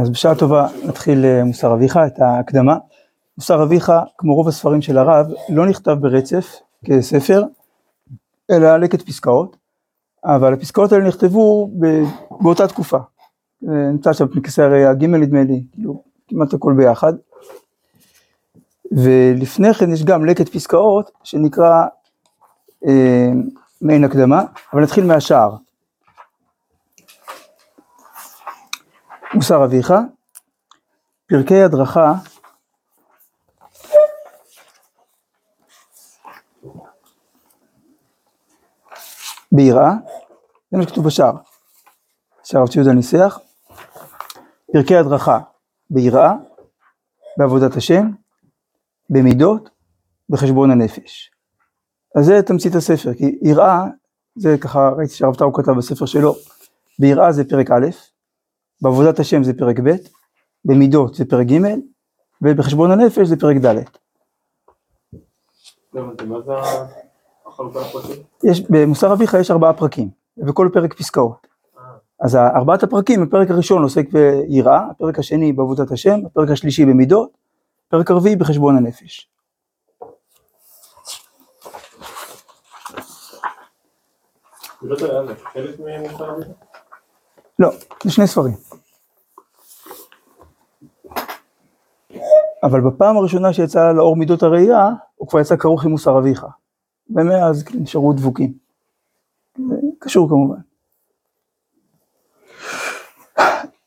אז בשעה טובה נתחיל אה, מוסר אביך, את ההקדמה. מוסר אביך, כמו רוב הספרים של הרב, לא נכתב ברצף כספר, אלא לקט פסקאות, אבל הפסקאות האלה נכתבו באותה תקופה. אה, נמצא שם פנקסי הג' נדמה לי, כאילו כמעט הכל ביחד. ולפני כן יש גם לקט פסקאות שנקרא אה, מעין הקדמה, אבל נתחיל מהשער. מוסר אביך, פרקי הדרכה. ביראה, זה מה שכתוב בשער, שער הרב יהודה ניסח, פרקי הדרכה ביראה, בעבודת השם, במידות, בחשבון הנפש. אז זה תמצית הספר, כי יראה, זה ככה ראיתי שהרב טאו כתב בספר שלו, ביראה זה פרק א', בעבודת השם זה פרק ב', במידות זה פרק ג', ובחשבון הנפש זה פרק ד'. יש, במוסר אביך יש ארבעה פרקים, ובכל פרק פסקאות. אז ארבעת הפרקים, הפרק הראשון עוסק ביראה, הפרק השני בעבודת השם, הפרק השלישי במידות, הפרק הרביעי בחשבון הנפש. לא, זה שני ספרים. אבל בפעם הראשונה שיצא לאור מידות הראייה, הוא כבר יצא כרוך עם מוסר אביך. ומאז נשארו דבוקים. זה קשור כמובן.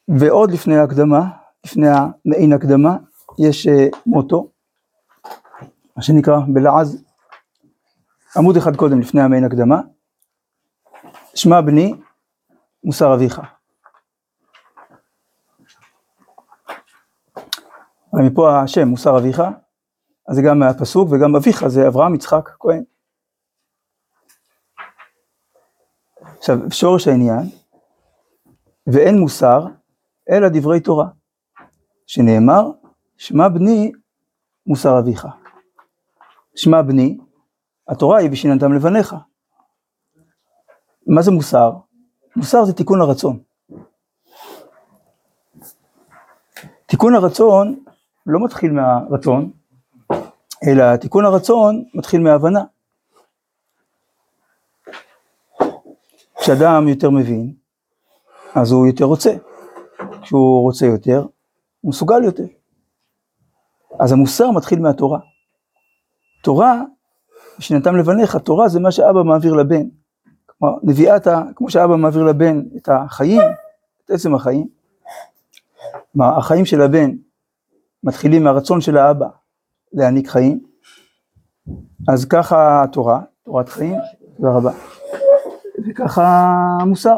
ועוד לפני ההקדמה, לפני המעין הקדמה, יש אה, מוטו, מה שנקרא בלעז, עמוד אחד קודם לפני המעין הקדמה, שמע בני מוסר אביך. מפה השם מוסר אביך, אז זה גם מהפסוק וגם אביך זה אברהם יצחק כהן. עכשיו שורש העניין, ואין מוסר אלא דברי תורה, שנאמר שמע בני מוסר אביך. שמע בני, התורה היא בשיננתם לבניך. מה זה מוסר? מוסר זה תיקון הרצון. תיקון הרצון לא מתחיל מהרצון, אלא תיקון הרצון מתחיל מההבנה. כשאדם יותר מבין, אז הוא יותר רוצה. כשהוא רוצה יותר, הוא מסוגל יותר. אז המוסר מתחיל מהתורה. תורה, שנתם לבניך, תורה זה מה שאבא מעביר לבן. כלומר, נביאת, כמו שאבא מעביר לבן את החיים, את עצם החיים. כלומר, החיים של הבן מתחילים מהרצון של האבא להעניק חיים. אז ככה התורה, תורת חיים, תודה רבה. וככה המוסר.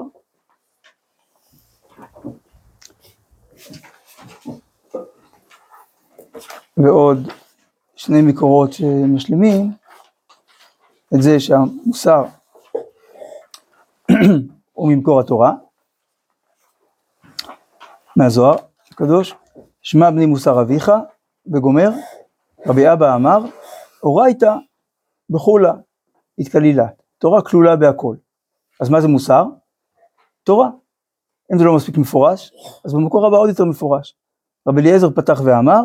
ועוד שני מקורות שמשלימים את זה שהמוסר הוא ממקור התורה, מהזוהר הקדוש, שמע בני מוסר אביך, וגומר, רבי אבא אמר, אורייתא בחולה התקלילה, תורה כלולה בהכל. אז מה זה מוסר? תורה. אם זה לא מספיק מפורש, אז במקור הבא עוד יותר מפורש. רבי אליעזר פתח ואמר,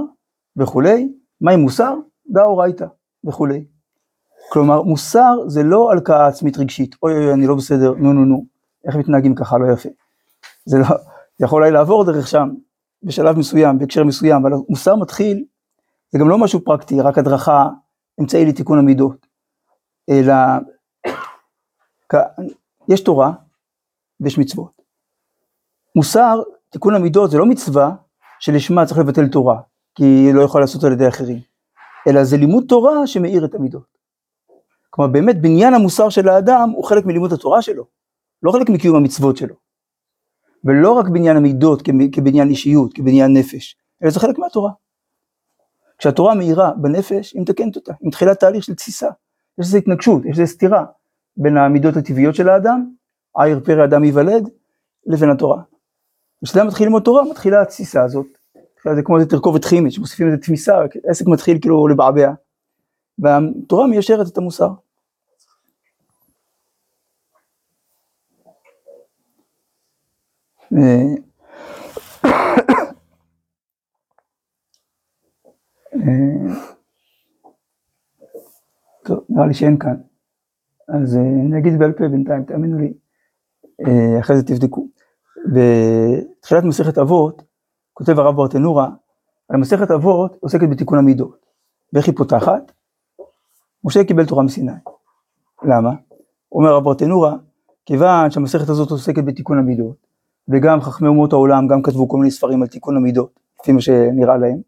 וכולי, מהי מוסר? דאורייתא, וכולי. כלומר, מוסר זה לא הלקאה עצמית רגשית, אוי אוי אני לא בסדר, נו נו נו, איך מתנהגים ככה, לא יפה. זה לא, יכול אולי לעבור דרך שם, בשלב מסוים, בהקשר מסוים, אבל מוסר מתחיל, זה גם לא משהו פרקטי, רק הדרכה, אמצעי לתיקון המידות, אלא יש תורה ויש מצוות. מוסר, תיקון המידות זה לא מצווה שלשמה צריך לבטל תורה, כי היא לא יכולה לעשות על ידי אחרים, אלא זה לימוד תורה שמאיר את המידות. כלומר באמת בניין המוסר של האדם הוא חלק מלימוד התורה שלו, לא חלק מקיום המצוות שלו. ולא רק בניין המידות כבניין אישיות, כבניין נפש, אלא זה חלק מהתורה. כשהתורה מאירה בנפש, היא מתקנת אותה, היא מתחילה תהליך של תסיסה. יש איזו התנגשות, יש איזו סתירה בין המידות הטבעיות של האדם, עיר פרא אדם ייוולד, לבין התורה. כשאדם מתחיל ללמוד תורה, מתחילה התסיסה הזאת. זה כמו איזה תרכובת כימית, שמוסיפים איזה תמיסה, העסק מתחיל כאילו לבעבע. והתורה מיישרת את המוסר. אה, טוב, נראה לי שאין כאן. אז אה, אני אגיד בעל פה בינתיים, תאמינו לי. אה, אחרי זה תבדקו. בתחילת מסכת אבות, כותב הרב ברטנורה, על מסכת אבות עוסקת בתיקון המידות. ואיך היא פותחת? משה קיבל תורה מסיני. למה? אומר הרב ברטנורה, כיוון שהמסכת הזאת עוסקת בתיקון המידות, וגם חכמי אומות העולם גם כתבו כל מיני ספרים על תיקון המידות, לפי מה שנראה להם,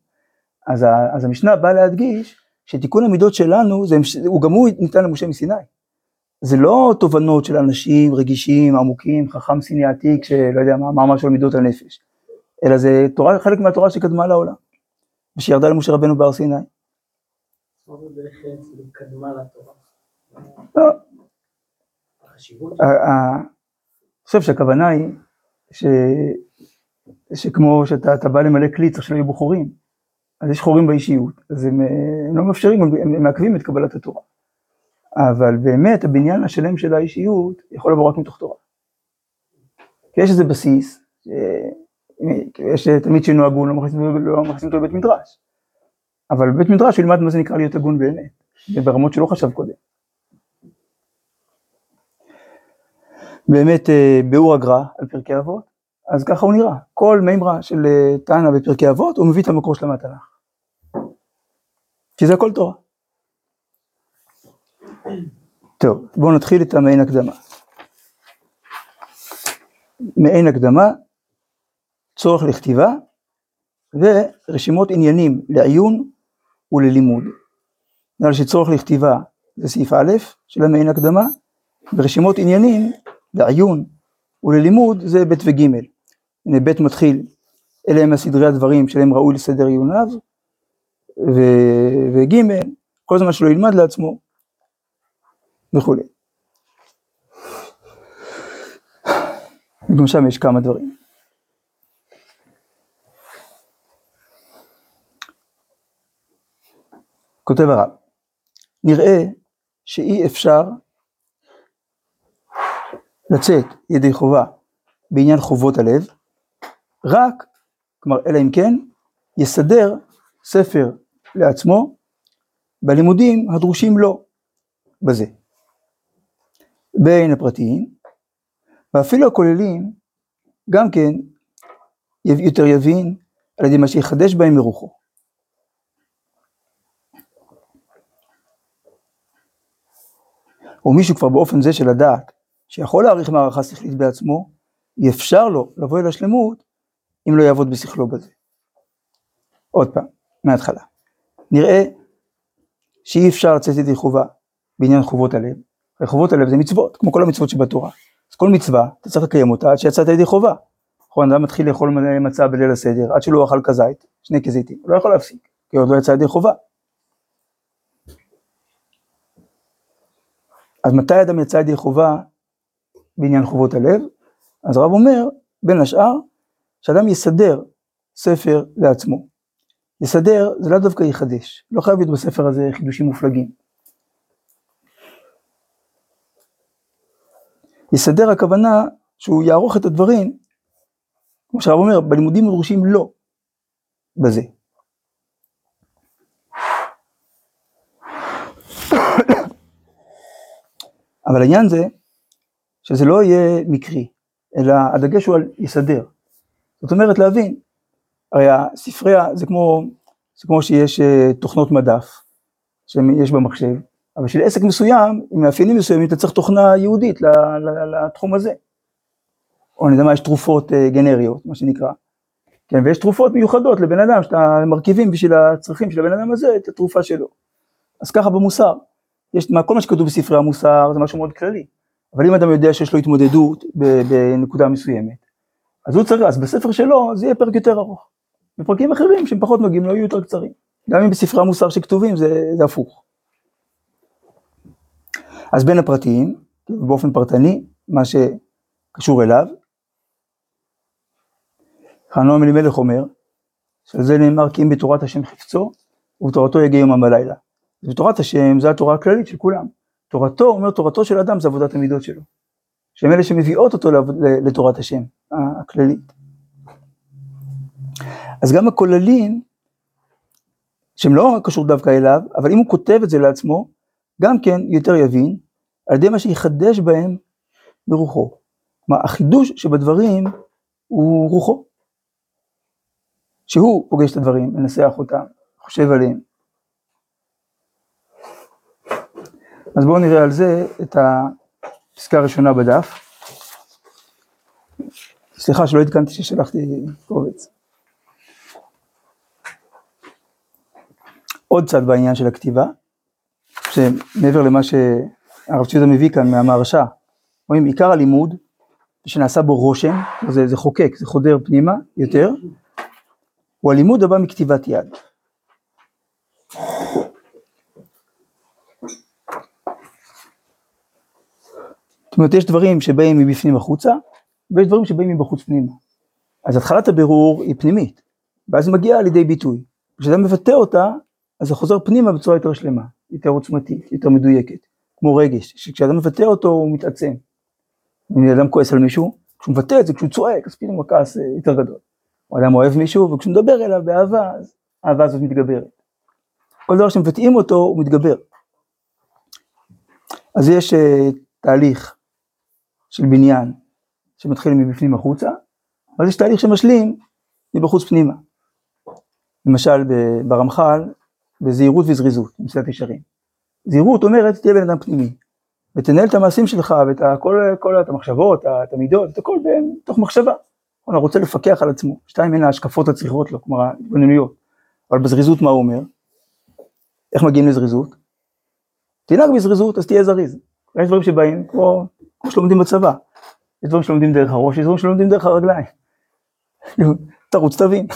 אז, אז המשנה באה להדגיש שתיקון המידות שלנו, זה, הוא גם הוא ניתן למשה מסיני. זה לא תובנות של אנשים רגישים, עמוקים, חכם סיני עתיק, שלא יודע מה, מה משהו על מידות הנפש, אלא זה תורה, חלק מהתורה שקדמה לעולם, ושירדה למשה רבנו בהר סיני. לא. אני חושב שהכוונה היא ש... שכמו שאתה בא למלא כלי צריך שלא יהיו בו חורים, אז יש חורים באישיות, אז הם, הם לא מאפשרים, הם מעכבים את קבלת התורה. אבל באמת הבניין השלם של האישיות יכול לבוא רק מתוך תורה. כי יש איזה בסיס, יש תלמיד שאינו הגון, לא מכניסים לא אותו לבית מדרש. אבל בבית מדרש ילמד מה זה נקרא להיות הגון באמת, ברמות שלא חשב קודם. באמת אה, ביאור הגר"א על פרקי אבות, אז ככה הוא נראה. כל מימרה של אה, תנא בפרקי אבות, הוא מביא את המקור של המתנ"ך. כי זה הכל תורה. טוב, בואו נתחיל את המעין הקדמה. מעין הקדמה, צורך לכתיבה ורשימות עניינים לעיון וללימוד. נראה שצורך לכתיבה זה סעיף א' של המעין הקדמה, ורשימות עניינים לעיון וללימוד זה ב' וג'. הנה ב' מתחיל, אלה הם הסדרי הדברים שלהם ראוי לסדר עיוניו, וג', כל זמן שלא ילמד לעצמו, וכולי. וגם שם יש כמה דברים. כותב הרב, נראה שאי אפשר לצאת ידי חובה בעניין חובות הלב, רק, כלומר אלא אם כן, יסדר ספר לעצמו בלימודים הדרושים לו בזה. בין הפרטיים, ואפילו הכוללים גם כן יותר יבין על ידי מה שיחדש בהם מרוחו. או מישהו כבר באופן זה של הדעת, שיכול להעריך מערכה שכלית בעצמו, אי אפשר לו לבוא אל השלמות אם לא יעבוד בשכלו בזה. עוד פעם, מההתחלה. נראה שאי אפשר לצאת ידי חובה בעניין חובות הלב, וחובות הלב זה מצוות, כמו כל המצוות שבתורה. אז כל מצווה, אתה צריך לקיים אותה עד שיצאת ידי חובה. נכון, אדם מתחיל לאכול מצה בליל הסדר, עד שלא אכל כזית, שני כזיתים, הוא לא יכול להפסיק, כי עוד לא יצא ידי חובה. אז מתי אדם יצא ידי חובה בעניין חובות הלב? אז הרב אומר, בין השאר, שאדם יסדר ספר לעצמו. יסדר זה לא דווקא יחדש, לא חייב להיות בספר הזה חידושים מופלגים. יסדר הכוונה שהוא יערוך את הדברים, כמו שהרב אומר, בלימודים הדרושים לא בזה. אבל העניין זה שזה לא יהיה מקרי, אלא הדגש הוא על יסדר. זאת אומרת להבין, הרי הספרייה זה כמו, זה כמו שיש אה, תוכנות מדף שיש במחשב, אבל בשביל עסק מסוים, עם מאפיינים מסוימים, אתה צריך תוכנה ייעודית לתחום הזה. או אני יודע מה, יש תרופות אה, גנריות, מה שנקרא. כן, ויש תרופות מיוחדות לבן אדם, שאתה מרכיבים בשביל הצרכים של הבן אדם הזה, את התרופה שלו. אז ככה במוסר. יש, כל מה שכתוב בספרי המוסר זה משהו מאוד כללי. אבל אם אדם יודע שיש לו התמודדות בנקודה מסוימת, אז הוא צריך, אז בספר שלו זה יהיה פרק יותר ארוך. בפרקים אחרים שהם פחות נוגעים לא יהיו יותר קצרים. גם אם בספרי המוסר שכתובים זה, זה הפוך. אז בין הפרטיים, באופן פרטני, מה שקשור אליו, חנון אלימלך אומר, שעל זה נאמר כי אם בתורת השם חפצו, ובתורתו יגיע יומם בלילה. בתורת השם זה התורה הכללית של כולם. תורתו, אומר תורתו של אדם זה עבודת המידות שלו. שהם אלה שמביאות אותו לתורת השם הכללית. אז גם הכוללים שהם לא קשור דווקא אליו, אבל אם הוא כותב את זה לעצמו, גם כן יותר יבין, על ידי מה שיחדש בהם ברוחו. כלומר, החידוש שבדברים הוא רוחו. שהוא פוגש את הדברים, מנסח אותם, חושב עליהם. אז בואו נראה על זה את הפסקה הראשונה בדף. סליחה שלא עדכנתי ששלחתי קובץ. עוד צד בעניין של הכתיבה, שמעבר למה שהרב ציודה מביא כאן מהמהרשה, רואים עיקר הלימוד, שנעשה בו רושם, זה, זה חוקק, זה חודר פנימה יותר, הוא הלימוד הבא מכתיבת יד. אומרת, יש דברים שבאים מבפנים החוצה, ויש דברים שבאים מבחוץ פנימה. אז התחלת הבירור היא פנימית, ואז היא מגיעה לידי ביטוי. כשאתה מבטא אותה, אז זה חוזר פנימה בצורה יותר שלמה, יותר עוצמתית, יותר מדויקת, כמו רגש, שכשאדם מבטא אותו הוא מתעצם. אם אדם כועס על מישהו, כשהוא מבטא את זה, כשהוא צועק, אז פתאום הכעס אה, יותר גדול. או אדם אוהב מישהו, וכשהוא מדבר אליו באהבה, אז האהבה הזאת מתגברת. כל דבר שמבטאים אותו, הוא מתגבר. אז יש uh, תהליך של בניין שמתחיל מבפנים החוצה, אבל יש תהליך שמשלים מבחוץ פנימה. למשל ברמח"ל, בזהירות וזריזות, במסילת ישרים. זהירות אומרת, תהיה בן אדם פנימי, ותנהל את המעשים שלך ואת כל, כל את המחשבות, את המידות, את הכל בתוך מחשבה. הוא רוצה לפקח על עצמו, שתיים מן ההשקפות הצריכות לו, כלומר ההתבוננויות. אבל בזריזות מה הוא אומר? איך מגיעים לזריזות? תנהג בזריזות, אז תהיה זריז. יש דברים שבאים כמו, כמו שלומדים בצבא. יש דברים שלומדים דרך הראש, יש דברים שלומדים דרך הרגליים. תרוץ תבין.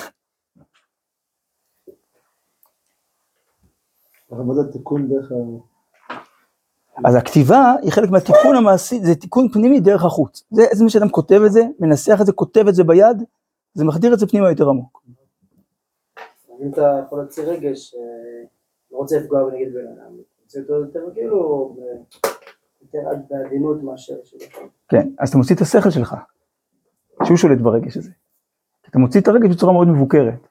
אז הכתיבה היא חלק מהתיקון המעשי, זה תיקון פנימי דרך החוץ. זה איזה מי שאדם כותב את זה, מנסח את זה, כותב את זה ביד, זה מחדיר את זה פנימה יותר עמוק. אם אתה יכול להוציא רגש, אה, לא רוצה לפגוע בנגיד בן אדם, רוצה יותר כאילו, יותר בעדינות מאשר. כן, אז אתה מוציא את השכל שלך, שהוא שולט ברגש הזה. אתה מוציא את הרגש בצורה מאוד מבוקרת,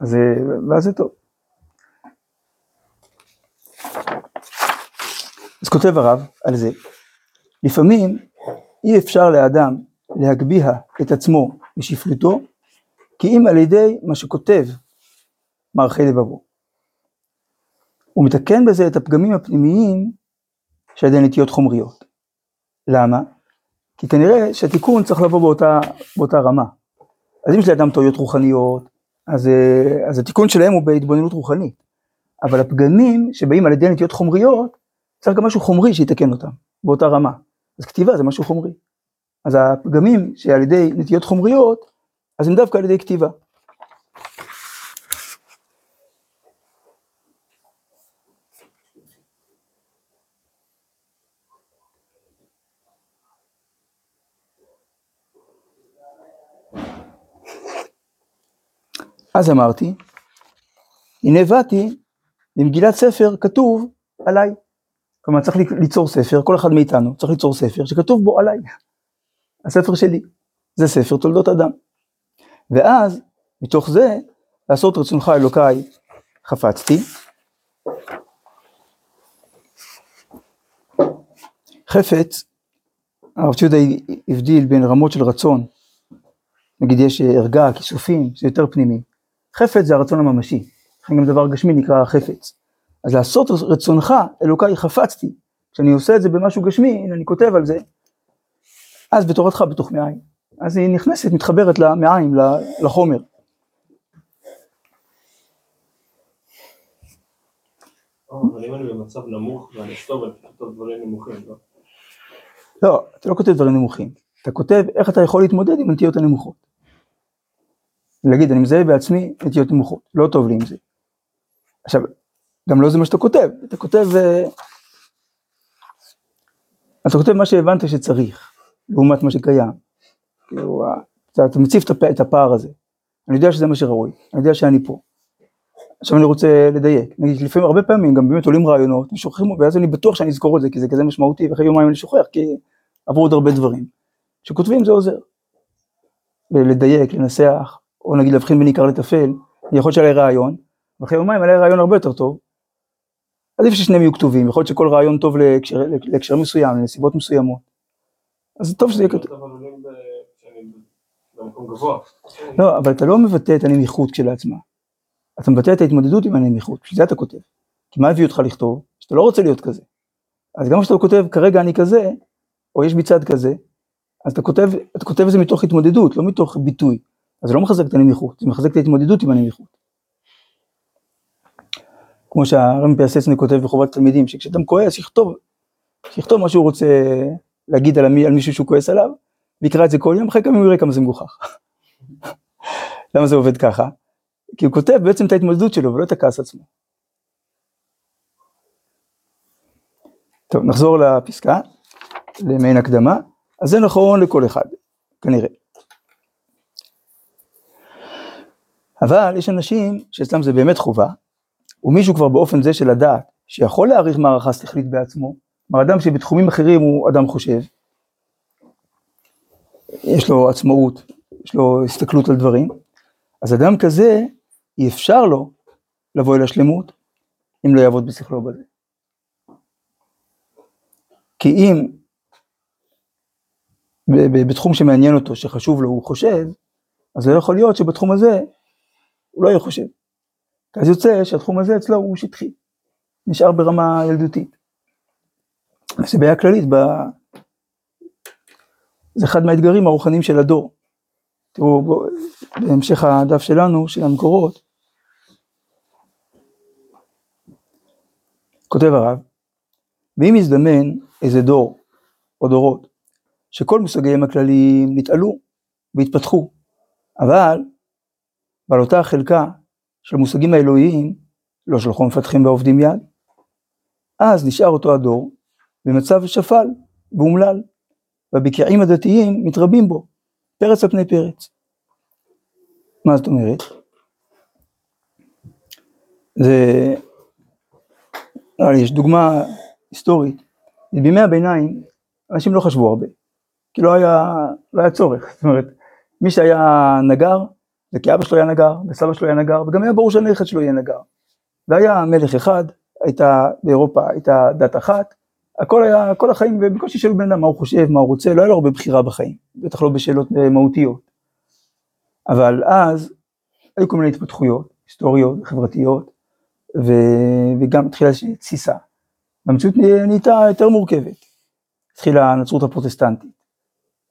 אז, ואז זה טוב. אז כותב הרב על זה, לפעמים אי אפשר לאדם להגביה את עצמו בשפלותו, כי אם על ידי מה שכותב מערכי לבבו. הוא מתקן בזה את הפגמים הפנימיים של ידי נטיות חומריות. למה? כי כנראה שהתיקון צריך לבוא באותה, באותה רמה. אז אם יש לאדם טעויות רוחניות, אז, אז התיקון שלהם הוא בהתבוננות רוחנית. אבל הפגמים שבאים על ידי נטיות חומריות, צריך גם משהו חומרי שיתקן אותם, באותה רמה. אז כתיבה זה משהו חומרי. אז הפגמים שעל ידי נטיות חומריות, אז הם דווקא על ידי כתיבה. אז אמרתי, הנה באתי, במגילת ספר כתוב עליי. כלומר צריך ליצור ספר, כל אחד מאיתנו צריך ליצור ספר שכתוב בו עליי. הספר שלי, זה ספר תולדות אדם. ואז מתוך זה לעשות רצונך אלוקיי חפצתי. חפץ, הרב ציודה הבדיל בין רמות של רצון, נגיד יש ערגה, כיסופים, זה יותר פנימי. חפץ זה הרצון הממשי, לכן גם דבר גשמי נקרא חפץ. אז לעשות רצונך, אלוקיי חפצתי. כשאני עושה את זה במשהו גשמי, הנה אני כותב על זה, אז בתורתך בתוך מעיים. אז היא נכנסת, מתחברת למעיים, לחומר. אבל אם אני במצב נמוך ואני אני כותב דברים נמוכים, לא? לא, אתה לא כותב דברים נמוכים. אתה כותב איך אתה יכול להתמודד עם הנטיות הנמוכות. להגיד, אני מזהה בעצמי נטיות נמוכות, לא טוב לי עם זה. עכשיו, גם לא זה מה שאתה כותב, אתה כותב, אה, אתה כותב מה שהבנת שצריך, לעומת מה שקיים. כאילו, אתה, אתה מציף את הפער הזה. אני יודע שזה מה שראוי, אני יודע שאני פה. עכשיו אני רוצה לדייק, נגיד לפעמים הרבה פעמים גם באמת עולים רעיונות ושוכחים, ואז אני בטוח שאני אזכור את זה כי זה כזה משמעותי ואחרי יומיים אני שוכח כי עברו עוד הרבה דברים. כשכותבים זה עוזר. לדייק, לנסח, או נגיד להבחין בין עיקר לטפל, יכול להיות לי רעיון, ואחרי יומיים עלה רעיון הרבה יותר טוב, עדיף ששניהם יהיו כתובים, יכול להיות שכל רעיון טוב להקשר, להקשר מסוים, לנסיבות מסוימות. אז טוב שזה יהיה כתוב. לא, אבל אתה לא מבטא את הנמיכות כשלעצמה. אתה מבטא את ההתמודדות עם הנמיכות, בשביל זה אתה כותב. כי מה הביא אותך לכתוב? שאתה לא רוצה להיות כזה. אז גם כשאתה כותב כרגע אני כזה, או יש בי צד כזה, אז אתה כותב, אתה כותב את זה מתוך התמודדות, לא מתוך ביטוי. אז זה לא מחזק את הנמיכות, זה מחזק את ההתמודדות עם הנמיכות. כמו שהרמי פיאסצני כותב בחובת תלמידים, שכשאדם כועס, שיכתוב, שיכתוב מה שהוא רוצה להגיד על, המי, על מישהו שהוא כועס עליו, ויקרא את זה כל יום, אחרי כמה הוא יראה כמה זה מגוחך. למה זה עובד ככה? כי הוא כותב בעצם את ההתמודדות שלו ולא את הכעס עצמו. טוב, נחזור לפסקה, למעין הקדמה. אז זה נכון לכל אחד, כנראה. אבל יש אנשים שאצלם זה באמת חובה, ומישהו כבר באופן זה של הדעת, שיכול להעריך מערכה שכלית בעצמו, כלומר אדם שבתחומים אחרים הוא אדם חושב, יש לו עצמאות, יש לו הסתכלות על דברים, אז אדם כזה, אי אפשר לו לבוא אל השלמות, אם לא יעבוד בשכלו בזה. כי אם בתחום שמעניין אותו, שחשוב לו, הוא חושב, אז לא יכול להיות שבתחום הזה הוא לא יהיה חושב. אז יוצא שהתחום הזה אצלו הוא שטחי, נשאר ברמה ילדותית. זה בעיה כללית, ב... זה אחד מהאתגרים הרוחניים של הדור. תראו, בוא, בהמשך הדף שלנו, של המקורות, כותב הרב, ואם יזדמן איזה דור או דורות, שכל מושגיהם הכלליים נתעלו והתפתחו, אבל ועל אותה החלקה של המושגים האלוהיים לא שלחו מפתחים ועובדים יד, אז נשאר אותו הדור במצב שפל ואומלל, והבקיעים הדתיים מתרבים בו, פרץ על פני פרץ. מה זאת אומרת? זה, יש דוגמה היסטורית, בימי הביניים אנשים לא חשבו הרבה, כי לא היה, לא היה צורך, זאת אומרת, מי שהיה נגר, זה כי אבא שלו היה נגר, וסבא שלו היה נגר, וגם היה ברור שהנכד שלו יהיה נגר. והיה מלך אחד, הייתה באירופה, הייתה דת אחת, הכל היה, כל החיים, ובקושי שאלו בן אדם מה הוא חושב, מה הוא רוצה, לא היה לו הרבה בחירה בחיים, בטח לא בשאלות אה, מהותיות. אבל אז היו כל מיני התפתחויות, היסטוריות, חברתיות, ו... וגם התחילה איזושהי תסיסה. והמציאות נהייתה יותר מורכבת. התחילה הנצרות הפרוטסטנטית,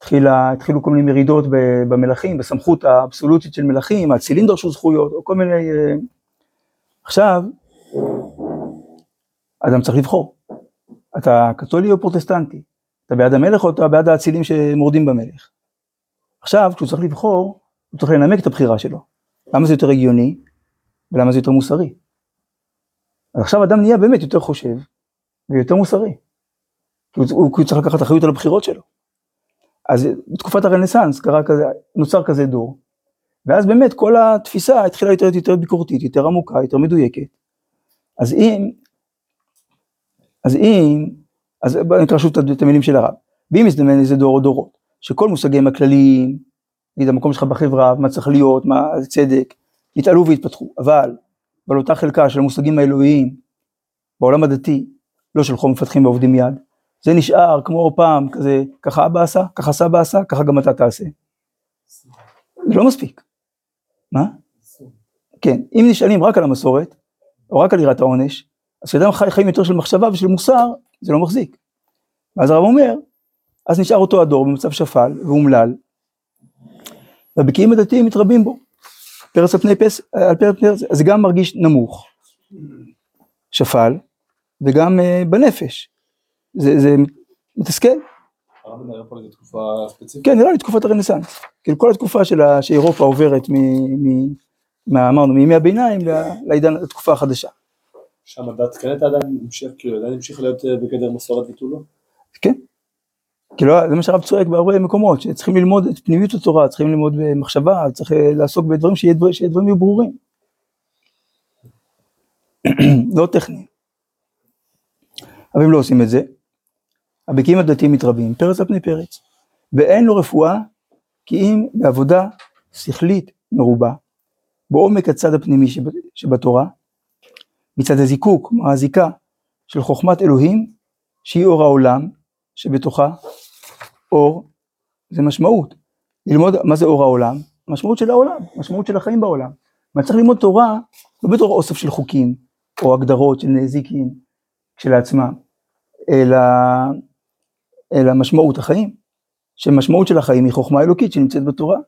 התחילה, התחילו כל מיני מרידות במלכים, בסמכות האבסולוטית של מלכים, האצילים דרשו זכויות, או כל מיני... אה, עכשיו, אדם צריך לבחור. אתה קתולי או פרוטסטנטי? אתה בעד המלך או אתה בעד האצילים שמורדים במלך? עכשיו, כשהוא צריך לבחור, הוא צריך לנמק את הבחירה שלו. למה זה יותר הגיוני ולמה זה יותר מוסרי? אז עכשיו אדם נהיה באמת יותר חושב ויותר מוסרי. כי הוא, הוא, הוא צריך לקחת אחריות על הבחירות שלו. אז בתקופת הרנסאנס קרה כזה, נוצר כזה דור, ואז באמת כל התפיסה התחילה להיות יותר ביקורתית, יותר עמוקה, יותר מדויקת. אז אם, אז אם, אז בואו נקרא שוב את המילים של הרב, ואם יזדמן איזה דור או דורות, שכל מושגיהם הכלליים, נגיד המקום שלך בחברה, מה צריך להיות, מה צדק, יתעלו ויתפתחו, אבל, אבל אותה חלקה של המושגים האלוהיים, בעולם הדתי, לא שלחו מפתחים ועובדים יד, זה נשאר כמו פעם, כזה, ככה אבא עשה, ככה סבא עשה, ככה גם אתה תעשה. זה לא מספיק. מה? כן, אם נשענים רק על המסורת, או רק על יראת העונש, אז כשאדם חי חיים יותר של מחשבה ושל מוסר, זה לא מחזיק. ואז הרב אומר, אז נשאר אותו הדור במצב שפל ואומלל, והבקיעים הדתיים מתרבים בו. פרס על פני פס, על פני פרס, אז זה גם מרגיש נמוך, שפל, וגם uh, בנפש. זה, זה מתסכל. הרב מדבר פה על איזו תקופה ספציפית. כן, נראה לי תקופת הרנסאנס. כאילו כל התקופה של ה- שאירופה עוברת מ... מ... מה אמרנו, מימי הביניים לעידן, לתקופה החדשה. שם הדת הייתה עדיין המשיך, כאילו עדיין המשיכה להיות אה, בגדר מסורת ותו לא. כן. כאילו זה מה שהרב צועק בהרבה מקומות, שצריכים ללמוד את פנימיות התורה, צריכים ללמוד במחשבה, צריך אה, לעסוק בדברים שיהיה דבר- שיהיה דברים יהיו ברורים. לא טכניים. אבל הם לא עושים את זה. הבקיעים הדתיים מתרבים, פרץ על פני פרץ. ואין לו רפואה כי אם בעבודה שכלית מרובה, בעומק הצד הפנימי שב- שבתורה, מצד הזיקוק, כלומר הזיקה של חוכמת אלוהים, שהיא אור העולם שבתוכה, אור זה משמעות. ללמוד מה זה אור העולם, משמעות של העולם, משמעות של החיים בעולם. אבל צריך ללמוד תורה לא בתור אוסף של חוקים, או הגדרות של נזיקין כשלעצמם, אלא, אלא משמעות החיים, שמשמעות של החיים היא חוכמה אלוקית שנמצאת בתורה.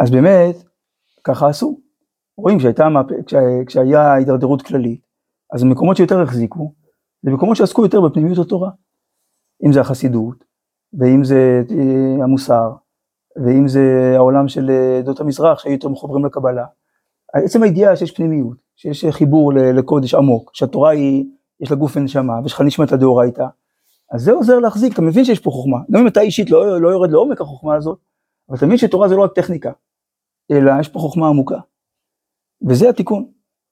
אז באמת, ככה עשו. רואים שהייתה, כשה, כשהיה הידרדרות כללית, אז המקומות שיותר החזיקו, זה מקומות שעסקו יותר בפנימיות התורה. אם זה החסידות, ואם זה אה, המוסר, ואם זה העולם של אה, עדות המזרח שהיו יותר מחוברים לקבלה. עצם הידיעה שיש פנימיות, שיש חיבור לקודש עמוק, שהתורה היא, יש לה גוף ונשמה, ויש לך נשמתא דאורייתא, אז זה עוזר להחזיק, אתה מבין שיש פה חוכמה. גם אם אתה אישית לא, לא יורד לעומק החוכמה הזאת, אבל אתה מבין שתורה זה לא רק טכניקה, אלא יש פה חוכמה עמוקה. וזה התיקון,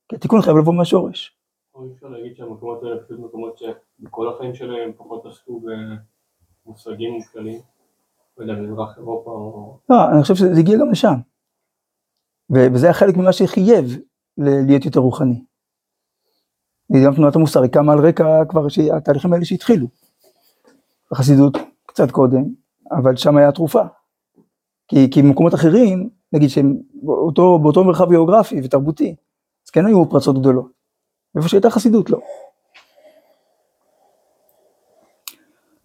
כי התיקון חייב לבוא מהשורש. אפשר להגיד שהמקומות האלה פשוט מקומות שבכל החיים שלהם פחות עסקו במושגים כלליים, לא יודע, במזרח אירופה או... לא, אני חושב שזה הגיע גם לשם. וזה היה חלק ממה שחייב להיות יותר רוחני. גם תנועת המוסר היא קמה על רקע כבר התהליכים האלה שהתחילו. בחסידות קצת קודם, אבל שם היה תרופה. כי, כי במקומות אחרים, נגיד שהם באותו, באותו מרחב גיאוגרפי ותרבותי, אז כן היו פרצות גדולות. איפה שהייתה חסידות לא.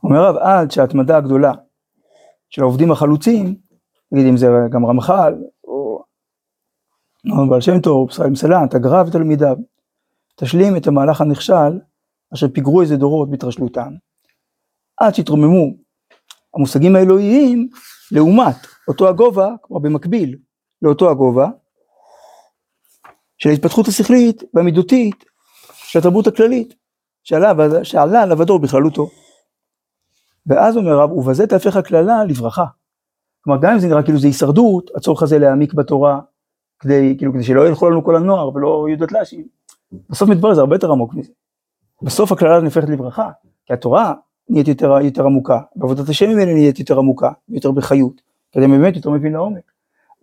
אומר הרב, עד שההתמדה הגדולה של העובדים החלוצים, נגיד אם זה גם רמח"ל, או בעל שם טוב, ישראל מסלנט, הגר"א ותלמידיו, תשלים את המהלך הנכשל, אשר פיגרו איזה דורות בהתרשלותם, עד שהתרוממו המושגים האלוהיים לעומת אותו הגובה, כלומר במקביל לאותו הגובה, של ההתפתחות השכלית והמידותית של התרבות הכללית, שעלה, שעלה עליו הדור בכללותו. ואז אומר רב, ובזה תהפך הקללה לברכה. כלומר, גם אם זה נראה כאילו זה הישרדות, הצורך הזה להעמיק בתורה, כדי, כאילו, כדי שלא ילכו לנו כל הנוער ולא יהיו דתל"שים, בסוף מתברר זה הרבה יותר עמוק מזה. בסוף הקללה נהפכת לברכה, כי התורה נהיית יותר, יותר עמוקה, ועבודת השם ממנה נהיית יותר עמוקה, יותר בחיות, כדי באמת יותר מבין לעומק.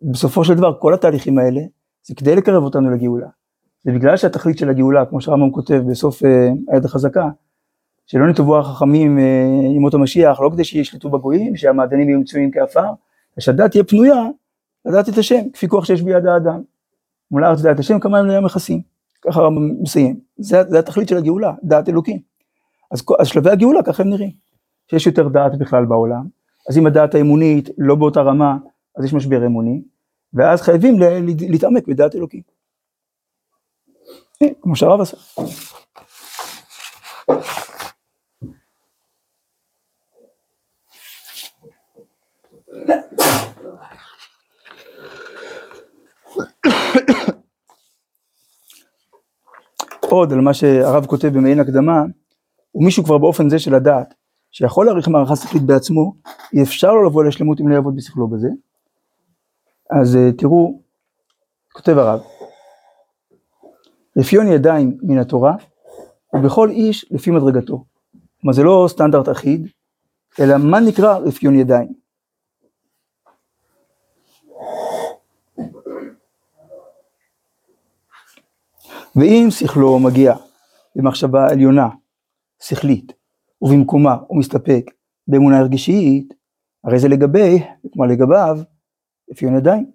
בסופו של דבר, כל התהליכים האלה, זה כדי לקרב אותנו לגאולה. זה בגלל שהתכלית של הגאולה, כמו שהרמב"ם כותב בסוף אה, היד החזקה, שלא נתבעו החכמים אה, ימות המשיח, לא כדי שישלטו בגויים, שהמעדנים יהיו מצויים כעפר, ושהדת תהיה פנויה לדעת את השם, כפי כוח שיש ביד האדם. מול הארץ דעת השם, כמה הם לים מכסים. ככה הרמב"ם מסיים. זה, זה התכלית של הגאולה, דעת אלוקים. אז, אז שלבי הגאולה ככה הם נראים. שיש יותר דעת בכלל בעולם, אז אם הדעת האמונית לא באותה רמה, אז יש משבר אמוני, ואז חייבים להתעמק בדעת אלוקים. כמו שהרב עשה. עוד על מה שהרב כותב במעין הקדמה, ומישהו כבר באופן זה של הדעת, שיכול להעריך מערכה שכלית בעצמו, אי אפשר לו לבוא לשלמות אם לא יעבוד בשכלו בזה. אז אה, תראו, כותב הרב, רפיון ידיים מן התורה, ובכל איש לפי מדרגתו. כלומר זה לא סטנדרט אחיד, אלא מה נקרא רפיון ידיים. ואם שכלו מגיע למחשבה עליונה, שכלית, ובמקומה הוא מסתפק באמונה הרגשית, הרי זה לגבי, כמו לגביו, רפיון ידיים.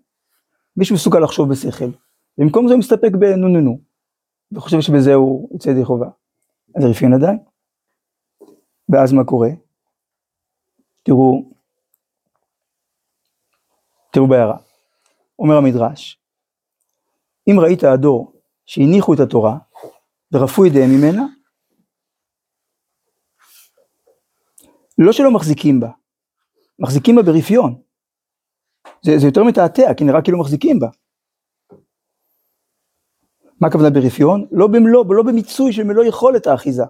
מישהו מסוגל לחשוב בשכל, במקום זה הוא מסתפק בנו נו נו. וחושב שבזה הוא יוצא ידי חובה. אז זה רפיון ידיים. ואז מה קורה? תראו, תראו בהערה. אומר המדרש, אם ראית הדור שהניחו את התורה ורפו ידיהם ממנה, לא שלא מחזיקים בה, מחזיקים בה ברפיון. זה, זה יותר מתעתע, כי נראה כאילו מחזיקים בה. מה הכוונה ברפיון? לא במלוא, לא במיצוי של מלוא יכולת האחיזה.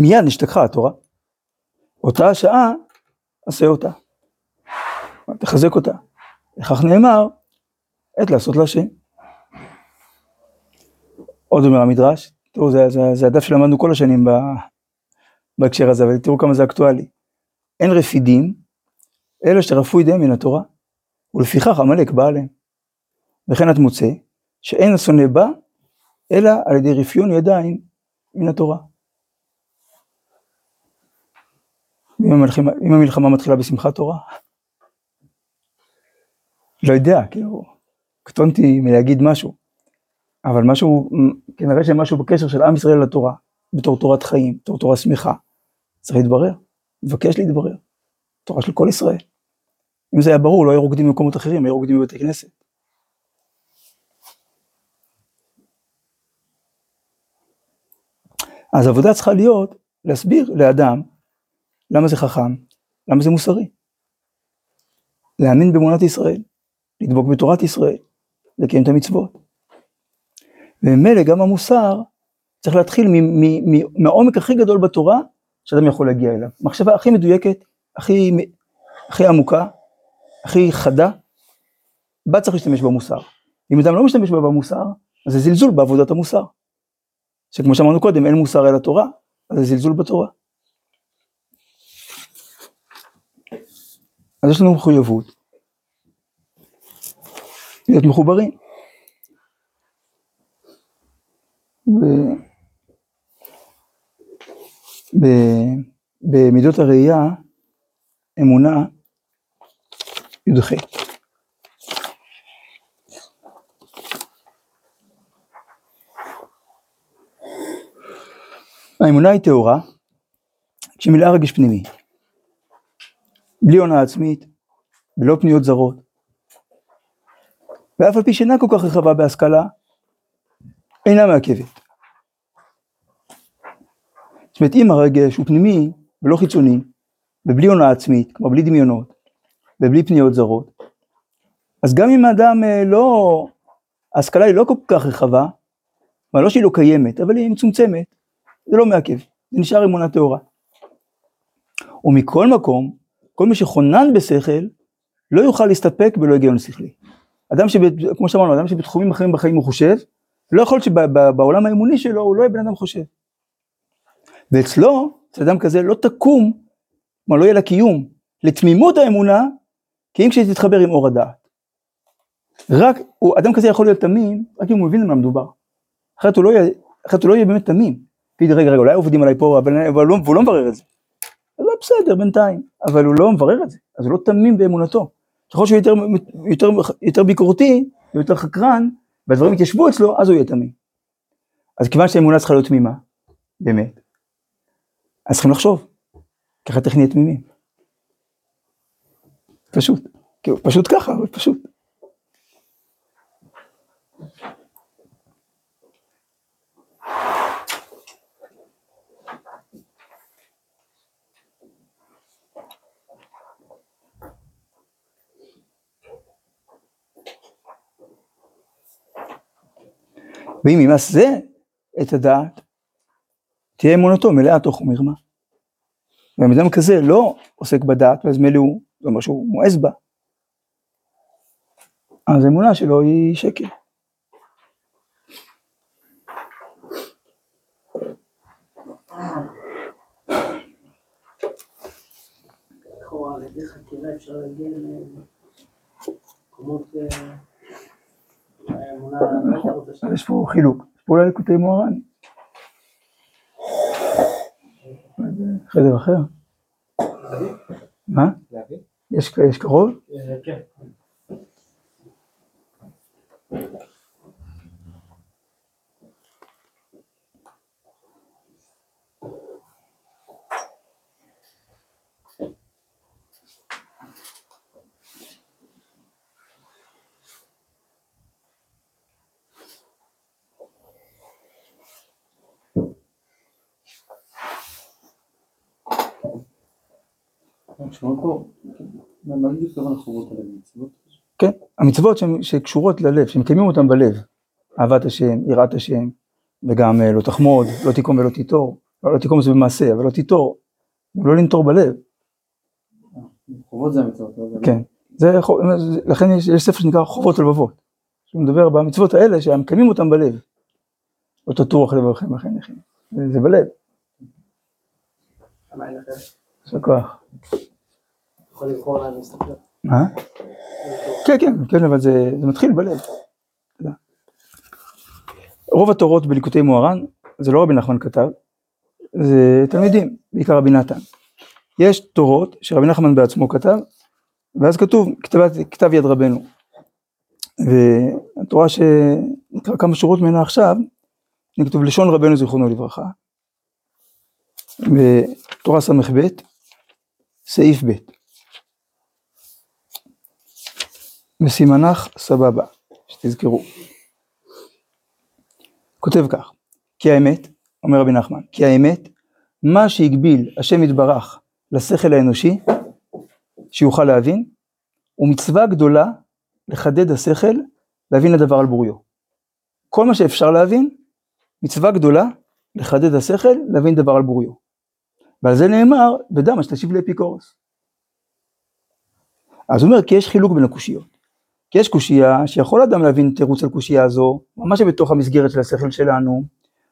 מיד נשתכחה התורה. אותה השעה, עשה אותה. תחזק אותה. לכך נאמר, עת לעשות להשם. עוד אומר המדרש, תראו, זה, זה, זה הדף שלמדנו כל השנים ב, בהקשר הזה, אבל תראו כמה זה אקטואלי. אין רפידים, אלא שרפו ידיהם מן התורה, ולפיכך עמלק בא עליהם. וכן את מוצא, שאין השונא בא, אלא על ידי רפיון ידיים מן התורה. אם המלחמה, אם המלחמה מתחילה בשמחת תורה, לא יודע, כאילו, קטונתי מלהגיד משהו, אבל משהו, כנראה שמשהו בקשר של עם ישראל לתורה, בתור תורת חיים, בתור תורה שמחה, צריך להתברר, מבקש להתברר, תורה של כל ישראל. אם זה היה ברור, לא היו רוקדים במקומות אחרים, היו רוקדים בבתי כנסת. אז העבודה צריכה להיות להסביר לאדם למה זה חכם, למה זה מוסרי. להאמין באמונת ישראל, לדבוק בתורת ישראל, לקיים את המצוות. וממילא גם המוסר צריך להתחיל מהעומק הכי גדול בתורה שאדם יכול להגיע אליו. מחשבה הכי מדויקת, הכי, הכי עמוקה, הכי חדה, בה צריך להשתמש במוסר. אם אדם לא משתמש בה במוסר, אז זה זלזול בעבודת המוסר. שכמו שאמרנו קודם, אין מוסר אלא תורה, אז זה זלזול בתורה. אז יש לנו מחויבות להיות מחוברים. ב... ב... במידות הראייה, אמונה, י"ח. האמונה היא טהורה, כשמילאה רגש פנימי. בלי הונאה עצמית, בלא פניות זרות. ואף על פי שאינה כל כך רחבה בהשכלה, אינה מעכבת. זאת אומרת, אם הרגש הוא פנימי ולא חיצוני, ובלי הונאה עצמית, כלומר בלי דמיונות, ובלי פניות זרות, אז גם אם האדם אה, לא, ההשכלה היא לא כל כך רחבה, כלומר לא שהיא לא קיימת, אבל היא מצומצמת, זה לא מעכב, זה נשאר אמונה טהורה. ומכל מקום, כל מי שחונן בשכל, לא יוכל להסתפק בלא היגיון שכלי. אדם שב... כמו שאמרנו, אדם שבתחומים אחרים בחיים הוא חושב, לא יכול שבעולם האמוני שלו הוא לא יהיה בן אדם חושב. ואצלו, אצל אדם כזה, לא תקום, כלומר לא יהיה לה קיום, לתמימות האמונה, כי אם כשהיא תתחבר עם אור הדעת. רק, הוא, אדם כזה יכול להיות תמים, רק אם הוא מבין על מה מדובר. אחרת הוא לא יהיה, אחרת הוא לא יהיה באמת תמים. רגע, רגע, אולי עובדים עליי פה, אבל, אבל לא, והוא לא מברר את זה. אז לא בסדר, בינתיים, אבל הוא לא מברר את זה, אז הוא לא תמים באמונתו. ככל שהוא יותר, יותר, יותר ביקורתי, יותר חקרן, והדברים יתיישבו אצלו, אז הוא יהיה תמים. אז כיוון שהאמונה צריכה להיות תמימה, באמת, אז צריכים לחשוב, ככה נהיה תמימים. פשוט, כאילו, פשוט ככה, אבל פשוט. ואם ימאס זה את הדעת, תהיה אמונתו מלאה תוך ומרמה. ואם אדם כזה לא עוסק בדעת, ואז מילא הוא, זה אומר שהוא מואס בה, אז האמונה שלו היא שקר. יש פה חילוק, יש פה אולי לקוטי מוהר"ן. חדר אחר? מה? יש קרוב? כן. כן, המצוות שקשורות ללב, שמקיימים אותן בלב, אהבת השם, יראת השם, וגם אה, לא תחמוד, לא תיקום ולא תיטור, לא, לא תיקום זה במעשה, אבל לא תיטור, לא לנטור בלב. חובות זה המצוות. לא כן, זה, לכן יש, יש ספר שנקרא חובות הלבבות, שהוא מדבר במצוות האלה שמקיימים אותן בלב. לא תטורו אחרי לבבכם וכן לכם. זה בלב, לכם? יישר כוח. יכול לבחור לאן להסתכל. מה? כן, כן, כן, אבל זה, זה מתחיל בלב. רוב התורות בליקוטי מוהר"ן, זה לא רבי נחמן כתב, זה תלמידים, בעיקר רבי נתן. יש תורות שרבי נחמן בעצמו כתב, ואז כתוב כתב, כתב יד רבנו. והתורה שנקרא כמה שורות ממנה עכשיו, היא כתוב לשון רבנו זיכרונו לברכה. בתורה ס"ב, סעיף ב'. וסימנך סבבה, שתזכרו. כותב כך, כי האמת, אומר רבי נחמן, כי האמת, מה שהגביל השם יתברך לשכל האנושי, שיוכל להבין, הוא מצווה גדולה לחדד השכל, להבין הדבר על בוריו. כל מה שאפשר להבין, מצווה גדולה לחדד השכל, להבין דבר על בוריו. ועל זה נאמר, בדמה שתשיב לאפיקורס. אז הוא אומר, כי יש חילוק בין הקושיות. כי יש קושייה שיכול אדם להבין תירוץ על קושייה הזו, ממש בתוך המסגרת של השכל שלנו,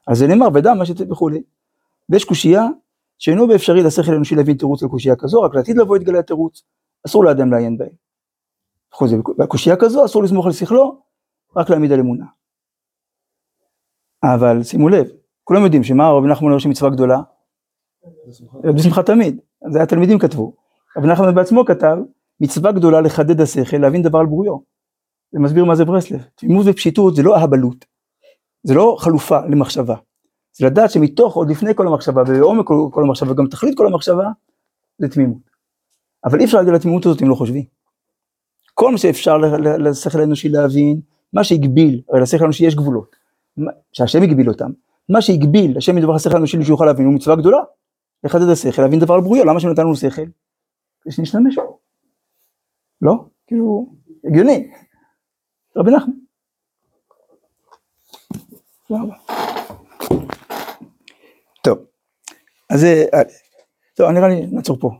אז זה נאמר שתהיה וכולי. ויש קושייה שאינו באפשרי לשכל האנושי להבין תירוץ על קושייה כזו, רק לעתיד לבוא יתגלה התירוץ, אסור לאדם לעיין בהם. בקושייה כזו אסור לסמוך על שכלו, רק להעמיד על אמונה. אבל שימו לב, כולם יודעים שמה רבי נחמן אומר שמצווה גדולה? בשמחה תמיד, זה התלמידים כתבו. רבי נחמן בעצמו כתב, מצווה גדולה לחדד השכל, להבין דבר על בוריו. זה מסביר מה זה ברסלב. תמימות ופשיטות זה לא אהבלות, זה לא חלופה למחשבה. זה לדעת שמתוך, עוד לפני כל המחשבה, ובעומק כל, המחשבה, וגם תכלית כל המחשבה, זה תמימות. אבל אי אפשר להגיד לתמימות הזאת אם לא חושבים. כל מה שאפשר לשכל האנושי להבין, מה שהגביל, הרי לשכל האנושי יש גבולות, שהשם הגביל אותם, מה שהגביל, השם ידבר לשכל האנושי שהוא יוכל להבין, הוא מצווה גדולה, לחדד השכל, להבין דבר על בוריו, למה שנתן לנו שכל? כדי שנשתמש בו. לא? כאילו, הגיוני. רבי נחמן. תודה רבה. טוב, אז זה, אה, טוב, נראה לי נעצור פה.